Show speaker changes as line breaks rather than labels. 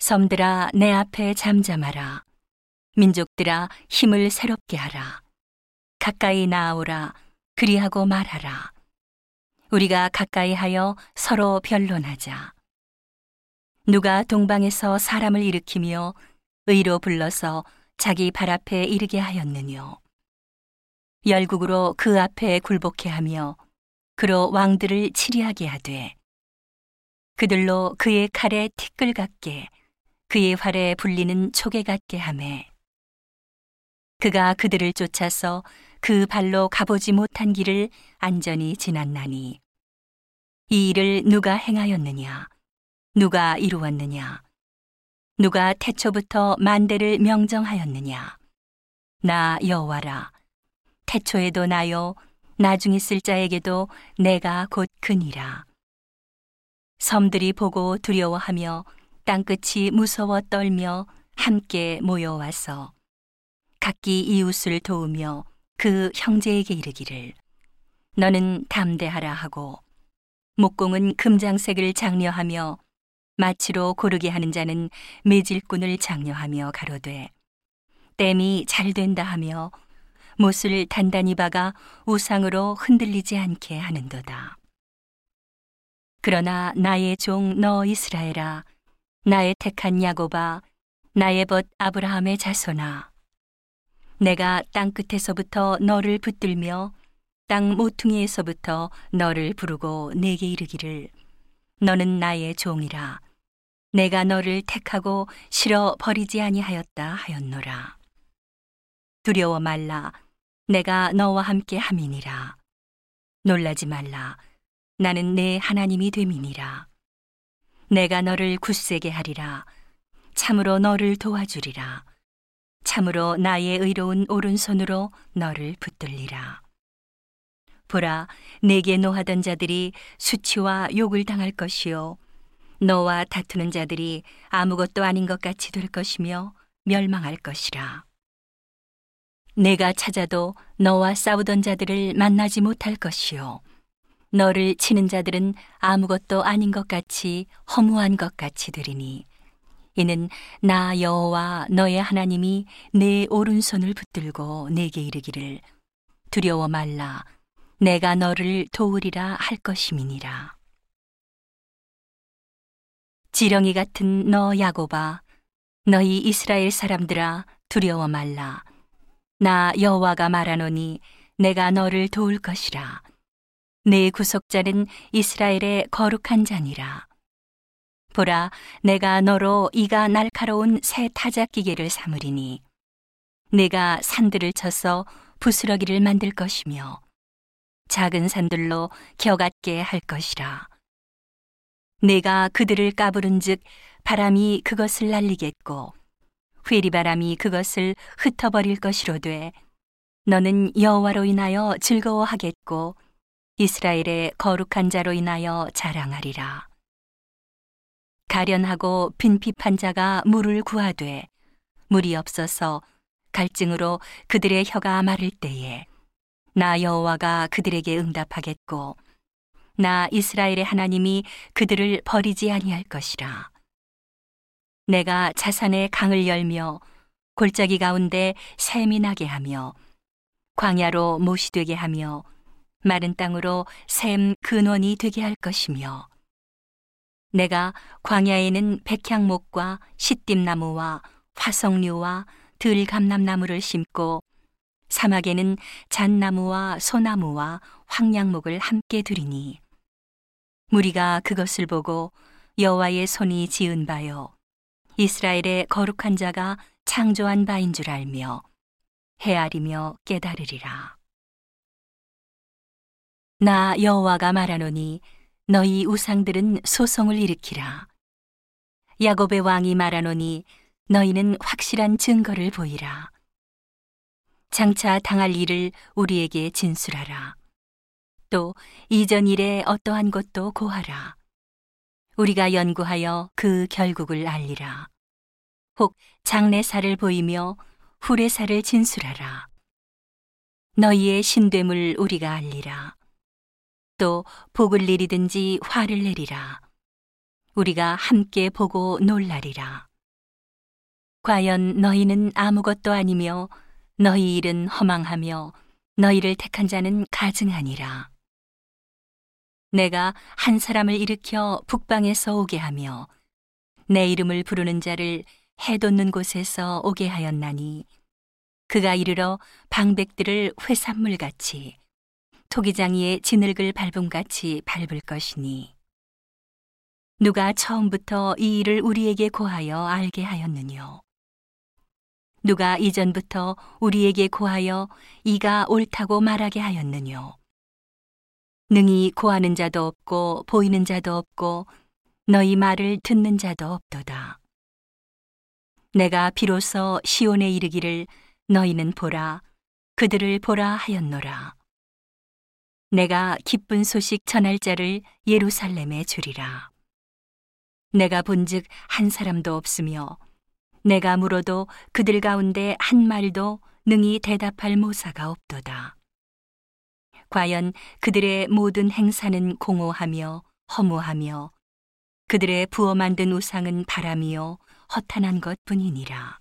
섬들아 내 앞에 잠잠하라. 민족들아 힘을 새롭게 하라. 가까이 나아오라. 그리하고 말하라. 우리가 가까이 하여 서로 변론하자. 누가 동방에서 사람을 일으키며 의로 불러서 자기 발 앞에 이르게 하였느뇨. 열국으로 그 앞에 굴복해 하며 그로 왕들을 치리하게 하되 그들로 그의 칼에 티끌 같게 그의 활에 불리는 초계 같게 하매. 그가 그들을 쫓아서 그 발로 가보지 못한 길을 안전히 지났나니. 이 일을 누가 행하였느냐? 누가 이루었느냐? 누가 태초부터 만대를 명정하였느냐? 나 여호와라. 태초에도 나요. 나중 있을 자에게도 내가 곧 그니라. 섬들이 보고 두려워하며 땅끝이 무서워 떨며 함께 모여와서 각기 이웃을 도우며 그 형제에게 이르기를 너는 담대하라 하고 목공은 금장색을 장려하며 마치로 고르게 하는 자는 매질꾼을 장려하며 가로되 땜이 잘 된다 하며 못을 단단히 박아 우상으로 흔들리지 않게 하는도다. 그러나 나의 종 너 이스라엘아 나의 택한 야고바 나의 벗 아브라함의 자손아. 내가 땅 끝에서부터 너를 붙들며 땅 모퉁이에서부터 너를 부르고 내게 이르기를. 너는 나의 종이라. 내가 너를 택하고 실어 버리지 아니하였다 하였노라. 두려워 말라. 내가 너와 함께 함이니라. 놀라지 말라. 나는 내 하나님이 됨이니라 내가 너를 굳세게 하리라 참으로 너를 도와주리라 참으로 나의 의로운 오른손으로 너를 붙들리라. 보라, 내게 노하던 자들이 수치와 욕을 당할 것이요. 너와 다투는 자들이 아무것도 아닌 것 같이 될 것이며 멸망할 것이라. 내가 찾아도 너와 싸우던 자들을 만나지 못할 것이요. 너를 치는 자들은 아무것도 아닌 것 같이 허무한 것 같이 되리니. 이는 나 여호와 너의 하나님이 내 오른손을 붙들고 내게 이르기를 두려워 말라. 내가 너를 도우리라 할 것임이니라. 지렁이 같은 너 야고바 너희 이스라엘 사람들아 두려워 말라. 나 여호와가 말하노니 내가 너를 도울 것이라 내 구속자는 이스라엘의 거룩한 자니라 보라, 내가 너로 이가 날카로운 새 타작 기계를 삼으리니 내가 산들을 쳐서 부스러기를 만들 것이며 작은 산들로 겨같게 할 것이라. 내가 그들을 까부른 즉 바람이 그것을 날리겠고 회리바람이 그것을 흩어버릴 것이로되 너는 여호와로 인하여 즐거워하겠고 이스라엘의 거룩한 자로 인하여 자랑하리라. 가련하고 빈핍한 자가 물을 구하되 물이 없어서 갈증으로 그들의 혀가 마를 때에 나 여호와가 그들에게 응답하겠고 나 이스라엘의 하나님이 그들을 버리지 아니할 것이라 내가 자산의 강을 열며 골짜기 가운데 샘이 나게 하며 광야로 못이 되게 하며 마른 땅으로 샘 근원이 되게 할 것이며 내가 광야에는 백향목과 시띠나무와 화석류와 들감남나무를 심고 사막에는 잣나무와 소나무와 황량목을 함께 두리니 무리가 그것을 보고 여호와의 손이 지은 바요 이스라엘의 거룩한 자가 창조한 바인 줄 알며 헤아리며 깨달으리라 나 여호와가 말하노니 너희 우상들은 소송을 일으키라. 야곱의 왕이 말하노니 너희는 확실한 증거를 보이라. 장차 당할 일을 우리에게 진술하라. 또 이전 일에 어떠한 것도 고하라. 우리가 연구하여 그 결국을 알리라. 혹 장래사를 보이며 후래사를 진술하라. 너희의 신됨을 우리가 알리라. 또 복을 내리든지 화를 내리라. 우리가 함께 보고 놀라리라. 과연 너희는 아무것도 아니며 너희 일은 허망하며 너희를 택한 자는 가증하니라. 내가 한 사람을 일으켜 북방에서 오게 하며 내 이름을 부르는 자를 해돋는 곳에서 오게 하였나니 그가 이르러 방백들을 회산물 같이 토기장이의 진흙을 밟음 같이 밟을 것이니. 누가 처음부터 이 일을 우리에게 고하여 알게 하였느뇨? 누가 이전부터 우리에게 고하여 이가 옳다고 말하게 하였느뇨? 능히 고하는 자도 없고 보이는 자도 없고 너희 말을 듣는 자도 없도다. 내가 비로소 시온에 이르기를 너희는 보라. 그들을 보라 하였노라 내가 기쁜 소식 전할 자를 예루살렘에 주리라. 내가 본즉 한 사람도 없으며 내가 물어도 그들 가운데 한 말도 능히 대답할 모사가 없도다. 과연 그들의 모든 행사는 공허하며 허무하며 그들의 부어 만든 우상은 바람이요 허탄한 것뿐이니라.